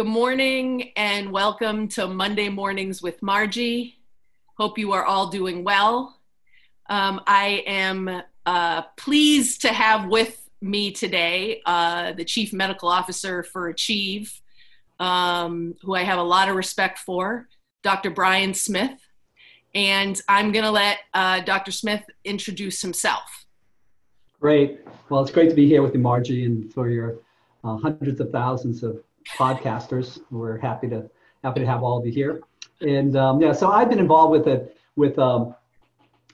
Good morning and welcome to Monday Mornings with Margie. Hope you are all doing well. Um, I am uh, pleased to have with me today uh, the Chief Medical Officer for Achieve, um, who I have a lot of respect for, Dr. Brian Smith. And I'm going to let uh, Dr. Smith introduce himself. Great. Well, it's great to be here with you, Margie, and for your uh, hundreds of thousands of podcasters. We're happy to happy to have all of you here. And um, yeah, so I've been involved with it with um,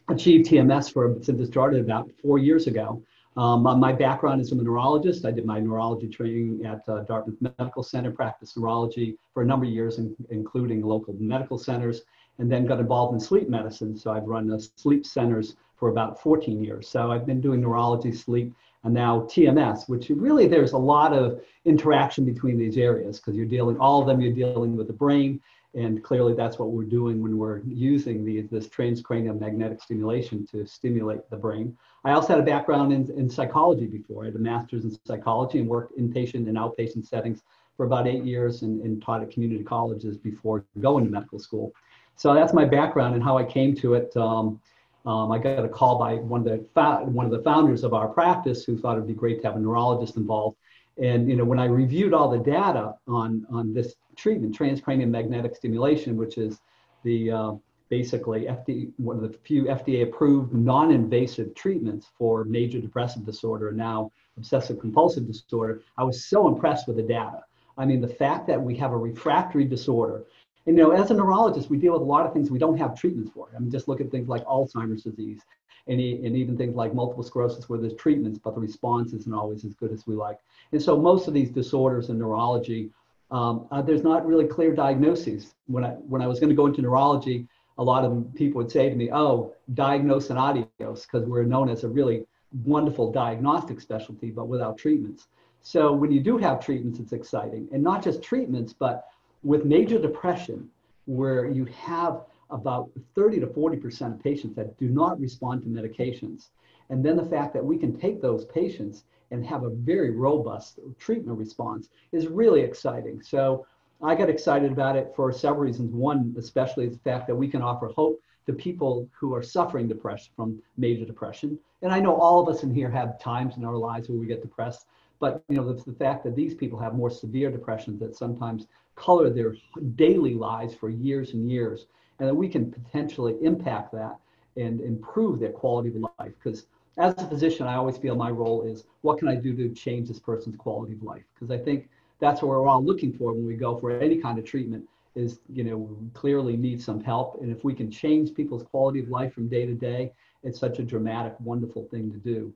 Achieve TMS for since it started about four years ago. Um, my background is I'm a neurologist. I did my neurology training at uh, Dartmouth Medical Center, practiced neurology for a number of years, in, including local medical centers, and then got involved in sleep medicine. So I've run the sleep centers for about 14 years. So I've been doing neurology, sleep, and now TMS, which really there's a lot of interaction between these areas because you're dealing, all of them, you're dealing with the brain. And clearly that's what we're doing when we're using the, this transcranial magnetic stimulation to stimulate the brain. I also had a background in, in psychology before. I had a master's in psychology and worked inpatient and outpatient settings for about eight years and, and taught at community colleges before going to medical school. So that's my background and how I came to it. Um, um, I got a call by one of the one of the founders of our practice who thought it'd be great to have a neurologist involved. And you know, when I reviewed all the data on on this treatment, transcranial magnetic stimulation, which is the uh, basically FDA, one of the few FDA-approved non-invasive treatments for major depressive disorder, and now obsessive compulsive disorder, I was so impressed with the data. I mean, the fact that we have a refractory disorder and, you know, as a neurologist, we deal with a lot of things we don't have treatments for. I mean, just look at things like Alzheimer's disease and, and even things like multiple sclerosis where there's treatments, but the response isn't always as good as we like. And so most of these disorders in neurology, um, uh, there's not really clear diagnoses. When I, when I was going to go into neurology, a lot of people would say to me, oh, diagnose and adios, because we're known as a really wonderful diagnostic specialty, but without treatments. So when you do have treatments, it's exciting. And not just treatments, but with major depression, where you have about 30 to 40% of patients that do not respond to medications, and then the fact that we can take those patients and have a very robust treatment response is really exciting. So I got excited about it for several reasons. One, especially, the fact that we can offer hope to people who are suffering depression from major depression. And I know all of us in here have times in our lives where we get depressed, but you know the, the fact that these people have more severe depression that sometimes color their daily lives for years and years, and that we can potentially impact that and improve their quality of life. Because as a physician, I always feel my role is what can I do to change this person's quality of life? Because I think that's what we're all looking for when we go for any kind of treatment is, you know, we clearly need some help. And if we can change people's quality of life from day to day, it's such a dramatic, wonderful thing to do.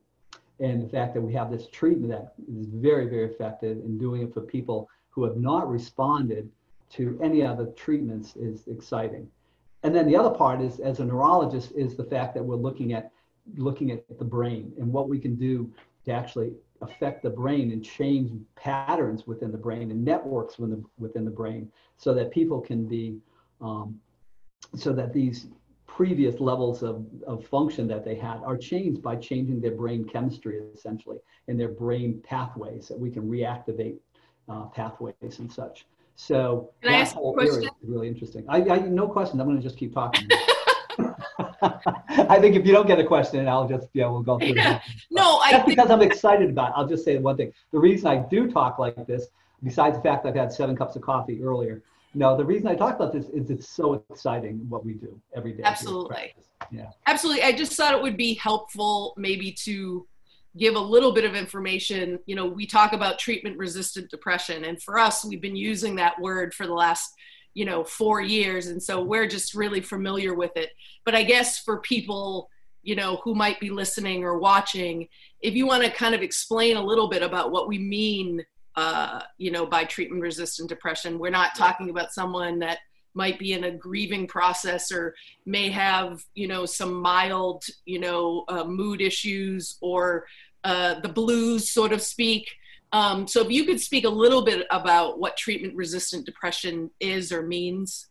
And the fact that we have this treatment that is very, very effective in doing it for people who have not responded to any other treatments is exciting. And then the other part is, as a neurologist, is the fact that we're looking at looking at the brain and what we can do to actually affect the brain and change patterns within the brain and networks within the, within the brain so that people can be um, so that these previous levels of, of function that they had are changed by changing their brain chemistry essentially and their brain pathways that we can reactivate uh, pathways and such. So Can that whole area is really interesting. I, I no questions. I'm going to just keep talking. I think if you don't get a question, I'll just yeah, we'll go through. Yeah. No, I that's because I'm excited about. It. I'll just say one thing. The reason I do talk like this, besides the fact I've had seven cups of coffee earlier, no, the reason I talk about this is it's so exciting what we do every day. Absolutely. Yeah. Absolutely. I just thought it would be helpful maybe to give a little bit of information. You know we talk about treatment resistant depression and for us we've been using that word for the last you know four years and so we're just really familiar with it. But i guess for people you know who might be listening or watching if you want to kind of explain a little bit about what we mean uh, you know by treatment resistant depression we're not talking about someone that might be in a grieving process or may have you know some mild you know uh, mood issues or uh, the blues so to speak. Um, so if you could speak a little bit about what treatment resistant depression is or means.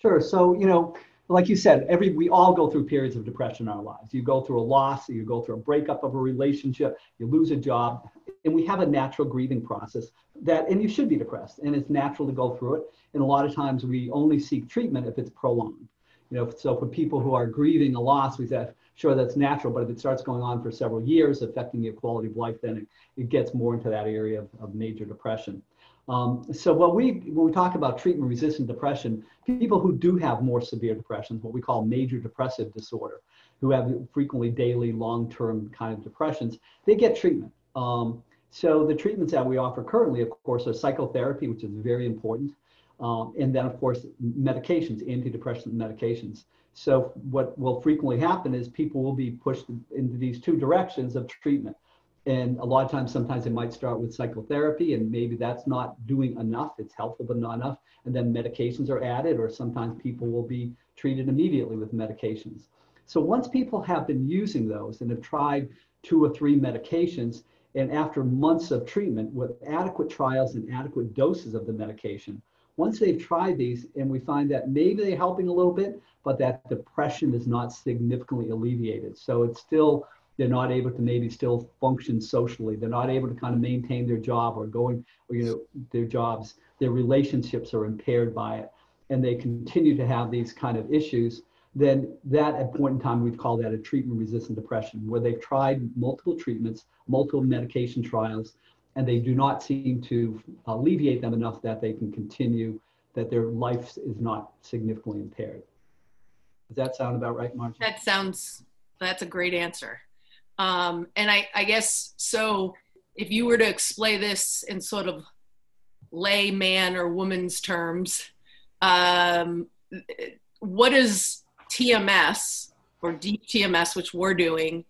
Sure. So you know like you said, every we all go through periods of depression in our lives. You go through a loss, you go through a breakup of a relationship, you lose a job, and we have a natural grieving process that, and you should be depressed, and it's natural to go through it. And a lot of times we only seek treatment if it's prolonged. You know, so for people who are grieving a loss, we say, sure, that's natural, but if it starts going on for several years, affecting your quality of life, then it, it gets more into that area of, of major depression. Um, so what we, when we talk about treatment-resistant depression, people who do have more severe depressions, what we call major depressive disorder, who have frequently daily, long-term kind of depressions, they get treatment. Um, so the treatments that we offer currently, of course, are psychotherapy, which is very important, um, and then of course medications, antidepressant medications. So what will frequently happen is people will be pushed into these two directions of treatment. And a lot of times, sometimes it might start with psychotherapy, and maybe that's not doing enough. It's helpful, but not enough. And then medications are added, or sometimes people will be treated immediately with medications. So once people have been using those and have tried two or three medications, and after months of treatment with adequate trials and adequate doses of the medication, once they've tried these and we find that maybe they're helping a little bit, but that depression is not significantly alleviated. So it's still they're not able to maybe still function socially. They're not able to kind of maintain their job or going, or, you know, their jobs. Their relationships are impaired by it, and they continue to have these kind of issues. Then that at point in time we'd call that a treatment-resistant depression, where they've tried multiple treatments, multiple medication trials, and they do not seem to alleviate them enough that they can continue, that their life is not significantly impaired. Does that sound about right, Margie? That sounds, that's a great answer. Um, and I, I guess so. If you were to explain this in sort of layman or woman's terms, um, what is TMS or deep TMS, which we're doing?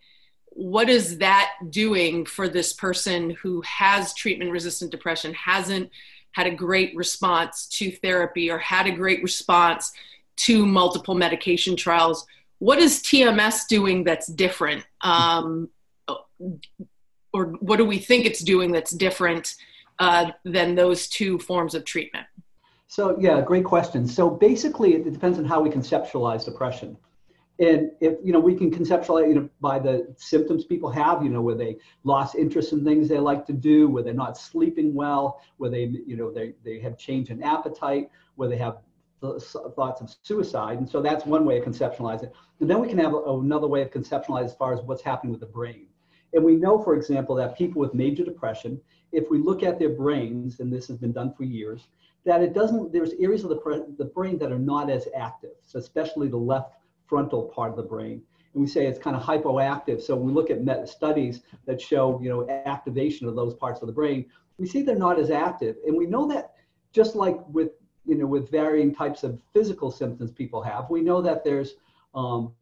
What is that doing for this person who has treatment resistant depression, hasn't had a great response to therapy or had a great response to multiple medication trials? What is TMS doing that's different? Um, or what do we think it's doing that's different uh, than those two forms of treatment? So yeah, great question. So basically, it depends on how we conceptualize depression. And if you know, we can conceptualize you know by the symptoms people have, you know, where they lost interest in things they like to do, where they're not sleeping well, where they you know they they have change in appetite, where they have thoughts of suicide. And so that's one way of conceptualizing it. And then we can have another way of conceptualizing as far as what's happening with the brain. And we know, for example, that people with major depression, if we look at their brains, and this has been done for years, that it doesn't, there's areas of the, the brain that are not as active, so especially the left frontal part of the brain. And we say it's kind of hypoactive. So when we look at studies that show, you know, activation of those parts of the brain, we see they're not as active. And we know that just like with you know, with varying types of physical symptoms people have. We know that there's um,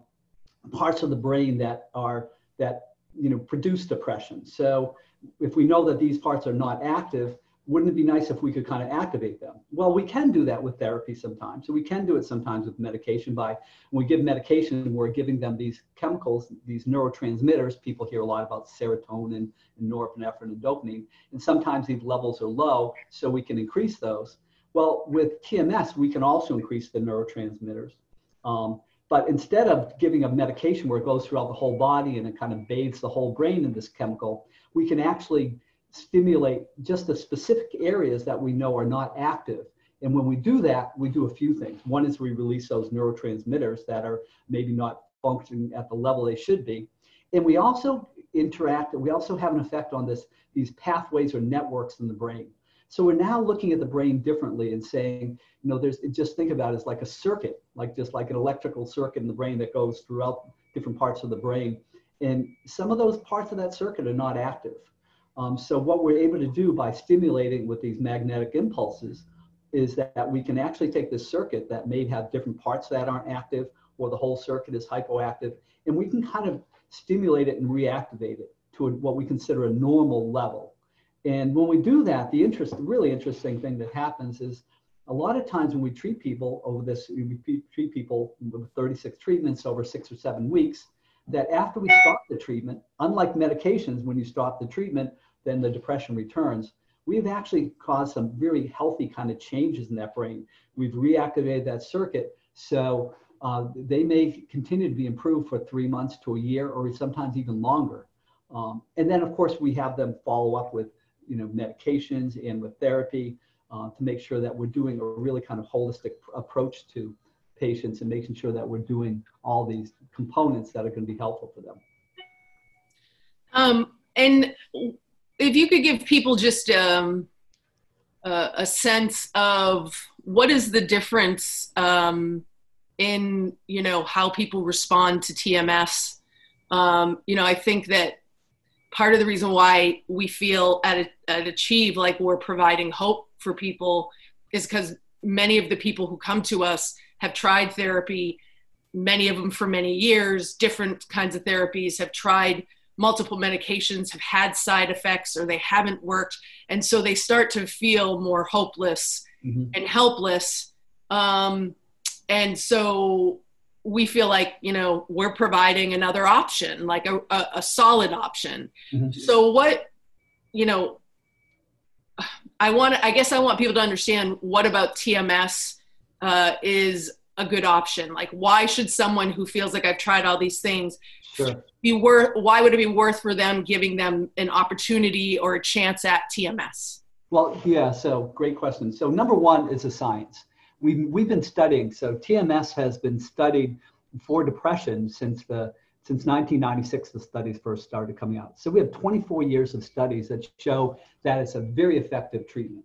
parts of the brain that are that you know produce depression. So if we know that these parts are not active, wouldn't it be nice if we could kind of activate them? Well, we can do that with therapy sometimes. So we can do it sometimes with medication by when we give medication, we're giving them these chemicals, these neurotransmitters. People hear a lot about serotonin and norepinephrine and dopamine. And sometimes these levels are low, so we can increase those. Well, with TMS, we can also increase the neurotransmitters. Um, but instead of giving a medication where it goes throughout the whole body and it kind of bathes the whole brain in this chemical, we can actually stimulate just the specific areas that we know are not active. And when we do that, we do a few things. One is we release those neurotransmitters that are maybe not functioning at the level they should be. And we also interact, we also have an effect on this, these pathways or networks in the brain. So we're now looking at the brain differently and saying, you know, there's just think about it as like a circuit, like just like an electrical circuit in the brain that goes throughout different parts of the brain. And some of those parts of that circuit are not active. Um, so what we're able to do by stimulating with these magnetic impulses is that we can actually take this circuit that may have different parts that aren't active or the whole circuit is hypoactive and we can kind of stimulate it and reactivate it to a, what we consider a normal level. And when we do that, the interest, the really interesting thing that happens is a lot of times when we treat people over this, we treat people with 36 treatments over six or seven weeks, that after we stop the treatment, unlike medications, when you stop the treatment, then the depression returns. We've actually caused some very healthy kind of changes in that brain. We've reactivated that circuit. So uh, they may continue to be improved for three months to a year or sometimes even longer. Um, and then, of course, we have them follow up with you know, medications and with therapy uh, to make sure that we're doing a really kind of holistic approach to patients and making sure that we're doing all these components that are going to be helpful for them. Um, and if you could give people just um, a, a, sense of what is the difference um, in you know how people respond to TMS. Um, you know, I think that part of the reason why we feel at, at Achieve like we're providing hope for people is because many of the people who come to us have tried therapy, many of them for many years, different kinds of therapies, have tried multiple medications, have had side effects, or they haven't worked. And so they start to feel more hopeless mm-hmm. and helpless. Um, and so we feel like you know we're providing another option like a, a, a solid option. Mm-hmm. so what you know i want i guess i want people to understand what about tms uh, is a good option. Like why should someone who feels like i've tried all these things sure. be worth why would it be worth for them giving them an opportunity or a chance at tms well yeah so great question. So number one is the science we've, we've been studying, so TMS has been studied for depression since the since 1996 the studies first started coming out. So we have 24 years of studies that show that it's a very effective treatment.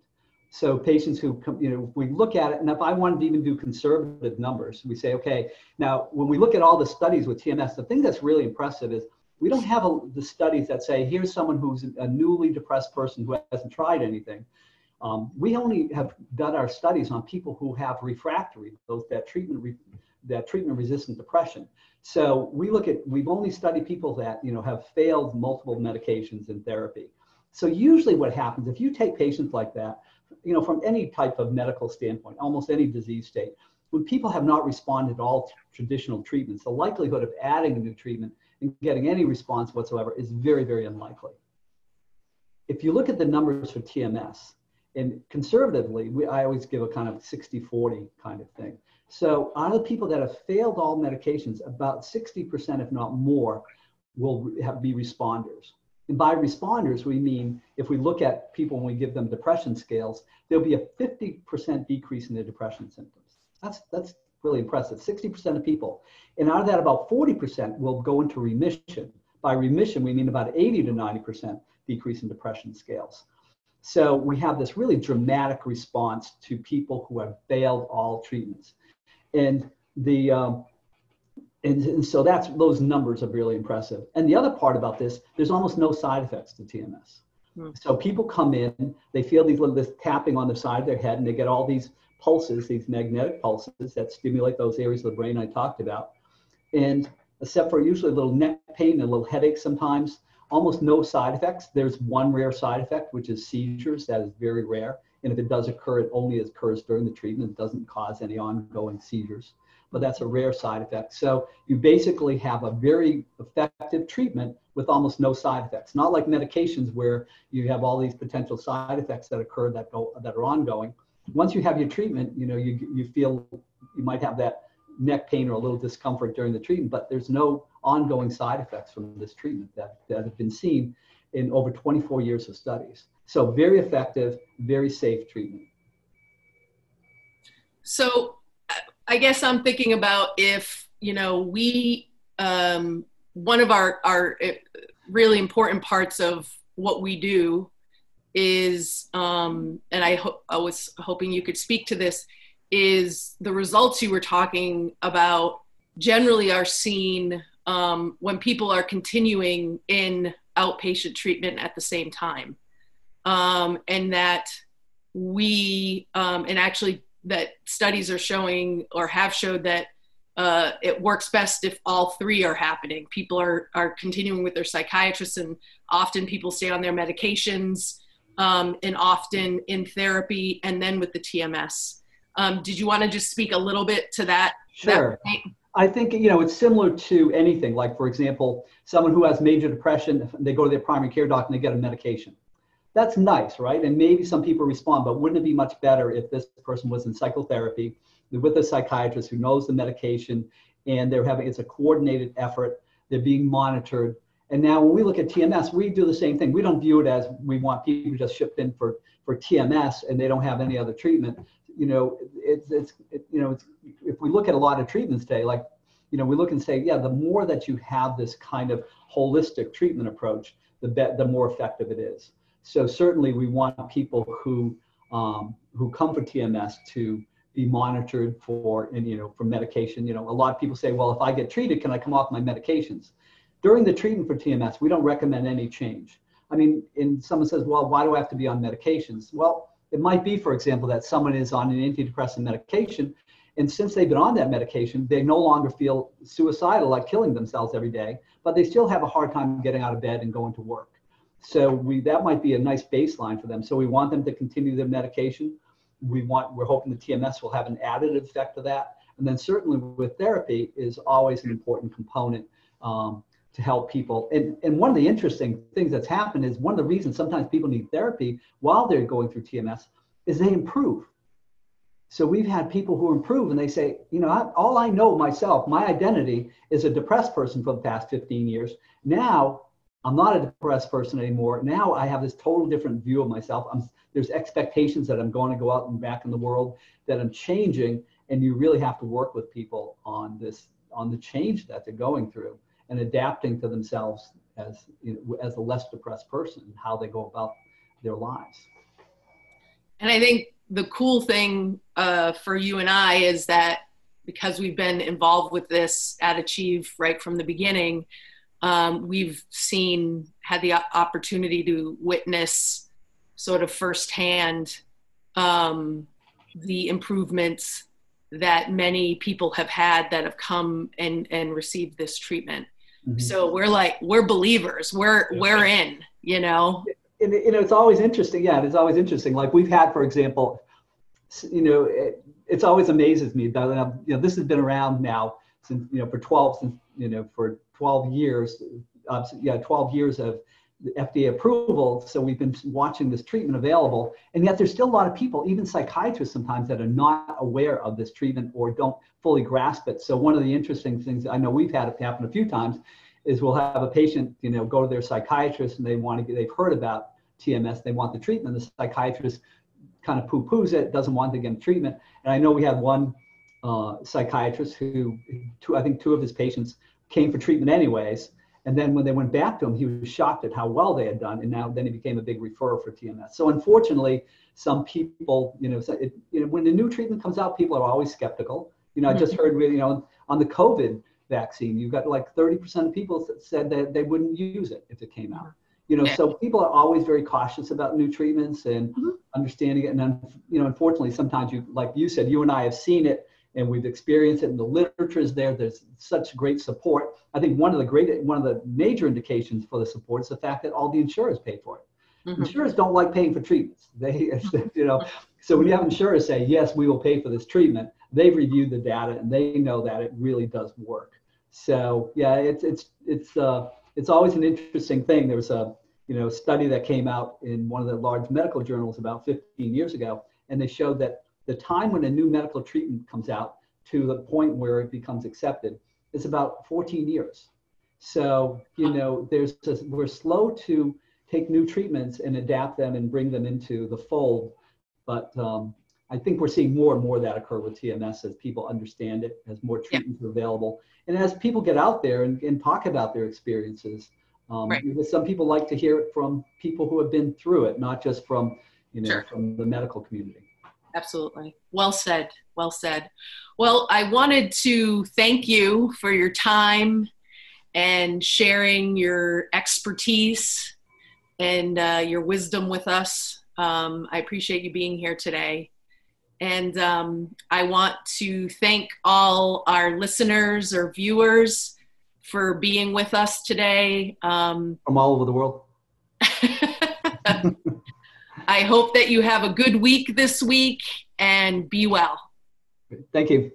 So patients who come, you know, we look at it, and if I wanted to even do conservative numbers, we say, okay, now when we look at all the studies with TMS, the thing that's really impressive is we don't have a, the studies that say here's someone who's a newly depressed person who hasn't tried anything. Um, we only have done our studies on people who have refractory, those that treatment re, that treatment resistant depression. So we look at we've only studied people that you know have failed multiple medications and therapy. So usually what happens if you take patients like that, you know, from any type of medical standpoint, almost any disease state, when people have not responded to all traditional treatments, the likelihood of adding a new treatment and getting any response whatsoever is very, very unlikely. If you look at the numbers for TMS, and conservatively, we, I always give a kind of 60 40 kind of thing. So, out of the people that have failed all medications, about 60%, if not more, will have, be responders. And by responders, we mean if we look at people when we give them depression scales, there'll be a 50% decrease in their depression symptoms. That's, that's really impressive. 60% of people. And out of that, about 40% will go into remission. By remission, we mean about 80 to 90% decrease in depression scales. So we have this really dramatic response to people who have failed all treatments. And the um, and, and, so that's those numbers are really impressive. And the other part about this, there's almost no side effects to TMS. Hmm. So people come in, they feel these little this tapping on the side of their head, and they get all these pulses, these magnetic pulses that stimulate those areas of the brain I talked about. And except for usually a little neck pain and a little headache sometimes, almost no side effects. There's one rare side effect, which is seizures. That is very rare. And if it does occur, it only occurs during the treatment. It doesn't cause any ongoing seizures. But that's a rare side effect. So you basically have a very effective treatment with almost no side effects. Not like medications where you have all these potential side effects that occur that go that are ongoing. Once you have your treatment, you know you you feel you might have that neck pain or a little discomfort during the treatment, but there's no ongoing side effects from this treatment that, that have been seen in over 24 years of studies. So very effective, very safe treatment. So I guess I'm thinking about if, you know, we, um, one of our, our uh, really important parts of what we do is, um, and I, ho- I was hoping you could speak to this, is the results you were talking about generally are seen um, when people are continuing in outpatient treatment at the same time. Um, and that we, um, and actually, that studies are showing or have showed that uh, it works best if all three are happening. People are, are continuing with their psychiatrists, and often people stay on their medications, um, and often in therapy, and then with the TMS. Um, did you want to just speak a little bit to that? Sure. That I think you know it's similar to anything. Like for example, someone who has major depression, they go to their primary care doctor and they get a medication. That's nice, right? And maybe some people respond, but wouldn't it be much better if this person was in psychotherapy, with a psychiatrist who knows the medication, and they're having it's a coordinated effort. They're being monitored. And now when we look at TMS, we do the same thing. We don't view it as we want people just shipped in for, for TMS and they don't have any other treatment. You know, it's, it's it, you know, it's, if we look at a lot of treatments today, like, you know, we look and say, yeah, the more that you have this kind of holistic treatment approach, the, be- the more effective it is. So certainly we want people who, um, who come for TMS to be monitored for, and, you know, for medication. You know, a lot of people say, well, if I get treated, can I come off my medications? During the treatment for TMS, we don't recommend any change. I mean, and someone says, well, why do I have to be on medications? Well, it might be, for example, that someone is on an antidepressant medication, and since they've been on that medication, they no longer feel suicidal, like killing themselves every day, but they still have a hard time getting out of bed and going to work. So we that might be a nice baseline for them. So we want them to continue their medication. We want we're hoping the TMS will have an additive effect to that. And then certainly with therapy is always an important component um, to help people. And, and one of the interesting things that's happened is one of the reasons sometimes people need therapy while they're going through TMS is they improve. So we've had people who improve and they say, you know, I, all I know myself, my identity is a depressed person for the past 15 years. Now I'm not a depressed person anymore. Now I have this total different view of myself. I'm, there's expectations that I'm going to go out and back in the world, that I'm changing, and you really have to work with people on this, on the change that they're going through and adapting to themselves as as a less depressed person, how they go about their lives. And I think the cool thing uh, for you and I is that because we've been involved with this at Achieve right from the beginning, um, we've seen had the opportunity to witness sort of firsthand um, the improvements that many people have had that have come and and received this treatment Mm-hmm. So we're like we're believers. We're we're in. You know. And, you know, it's always interesting. Yeah, it's always interesting. Like we've had, for example, you know, it, it's always amazes me that you know this has been around now since you know for 12 since you know for 12 years. Uh, yeah, 12 years of FDA approval. So we've been watching this treatment available, and yet there's still a lot of people, even psychiatrists sometimes, that are not aware of this treatment or don't fully grasp it. So one of the interesting things I know we've had it happen a few times is we'll have a patient, you know, go to their psychiatrist and they want to get, they've heard about TMS, they want the treatment. The psychiatrist kind of poo-poos it, doesn't want to get treatment. And I know we had one uh, psychiatrist who, two, I think two of his patients came for treatment anyways and then when they went back to him, he was shocked at how well they had done. And now then he became a big referrer for TMS. So unfortunately, some people, you know, it, you know when the new treatment comes out, people are always skeptical. You know, I just mm-hmm. heard, you know, on the COVID vaccine, You've got like 30% of people said that they wouldn't use it if it came out. You know, so people are always very cautious about new treatments and mm-hmm. understanding it. And, then, you know, unfortunately, sometimes you, like you said, you and I have seen it and we've experienced it and the literature is there there's such great support i think one of the great one of the major indications for the support is the fact that all the insurers pay for it mm-hmm. insurers don't like paying for treatments they you know so when you have insurers say yes we will pay for this treatment they've reviewed the data and they know that it really does work so yeah it's it's it's uh it's always an interesting thing there was a you know study that came out in one of the large medical journals about 15 years ago and they showed that the time when a new medical treatment comes out to the point where it becomes accepted is about 14 years. So, you know, there's just, we're slow to take new treatments and adapt them and bring them into the fold. But um, I think we're seeing more and more of that occur with TMS as people understand it, as more treatments yeah. are available, and as people get out there and, and talk about their experiences. Um, right. Some people like to hear it from people who have been through it, not just from, you know, sure. from the medical community absolutely. Well said. Well said. Well, I wanted to thank you for your time and sharing your expertise and uh, your wisdom with us. Um, I appreciate you being here today. And um, I want to thank all our listeners or viewers for being with us today. Um, From all over the world. I hope that you have a good week this week and be well. Thank you.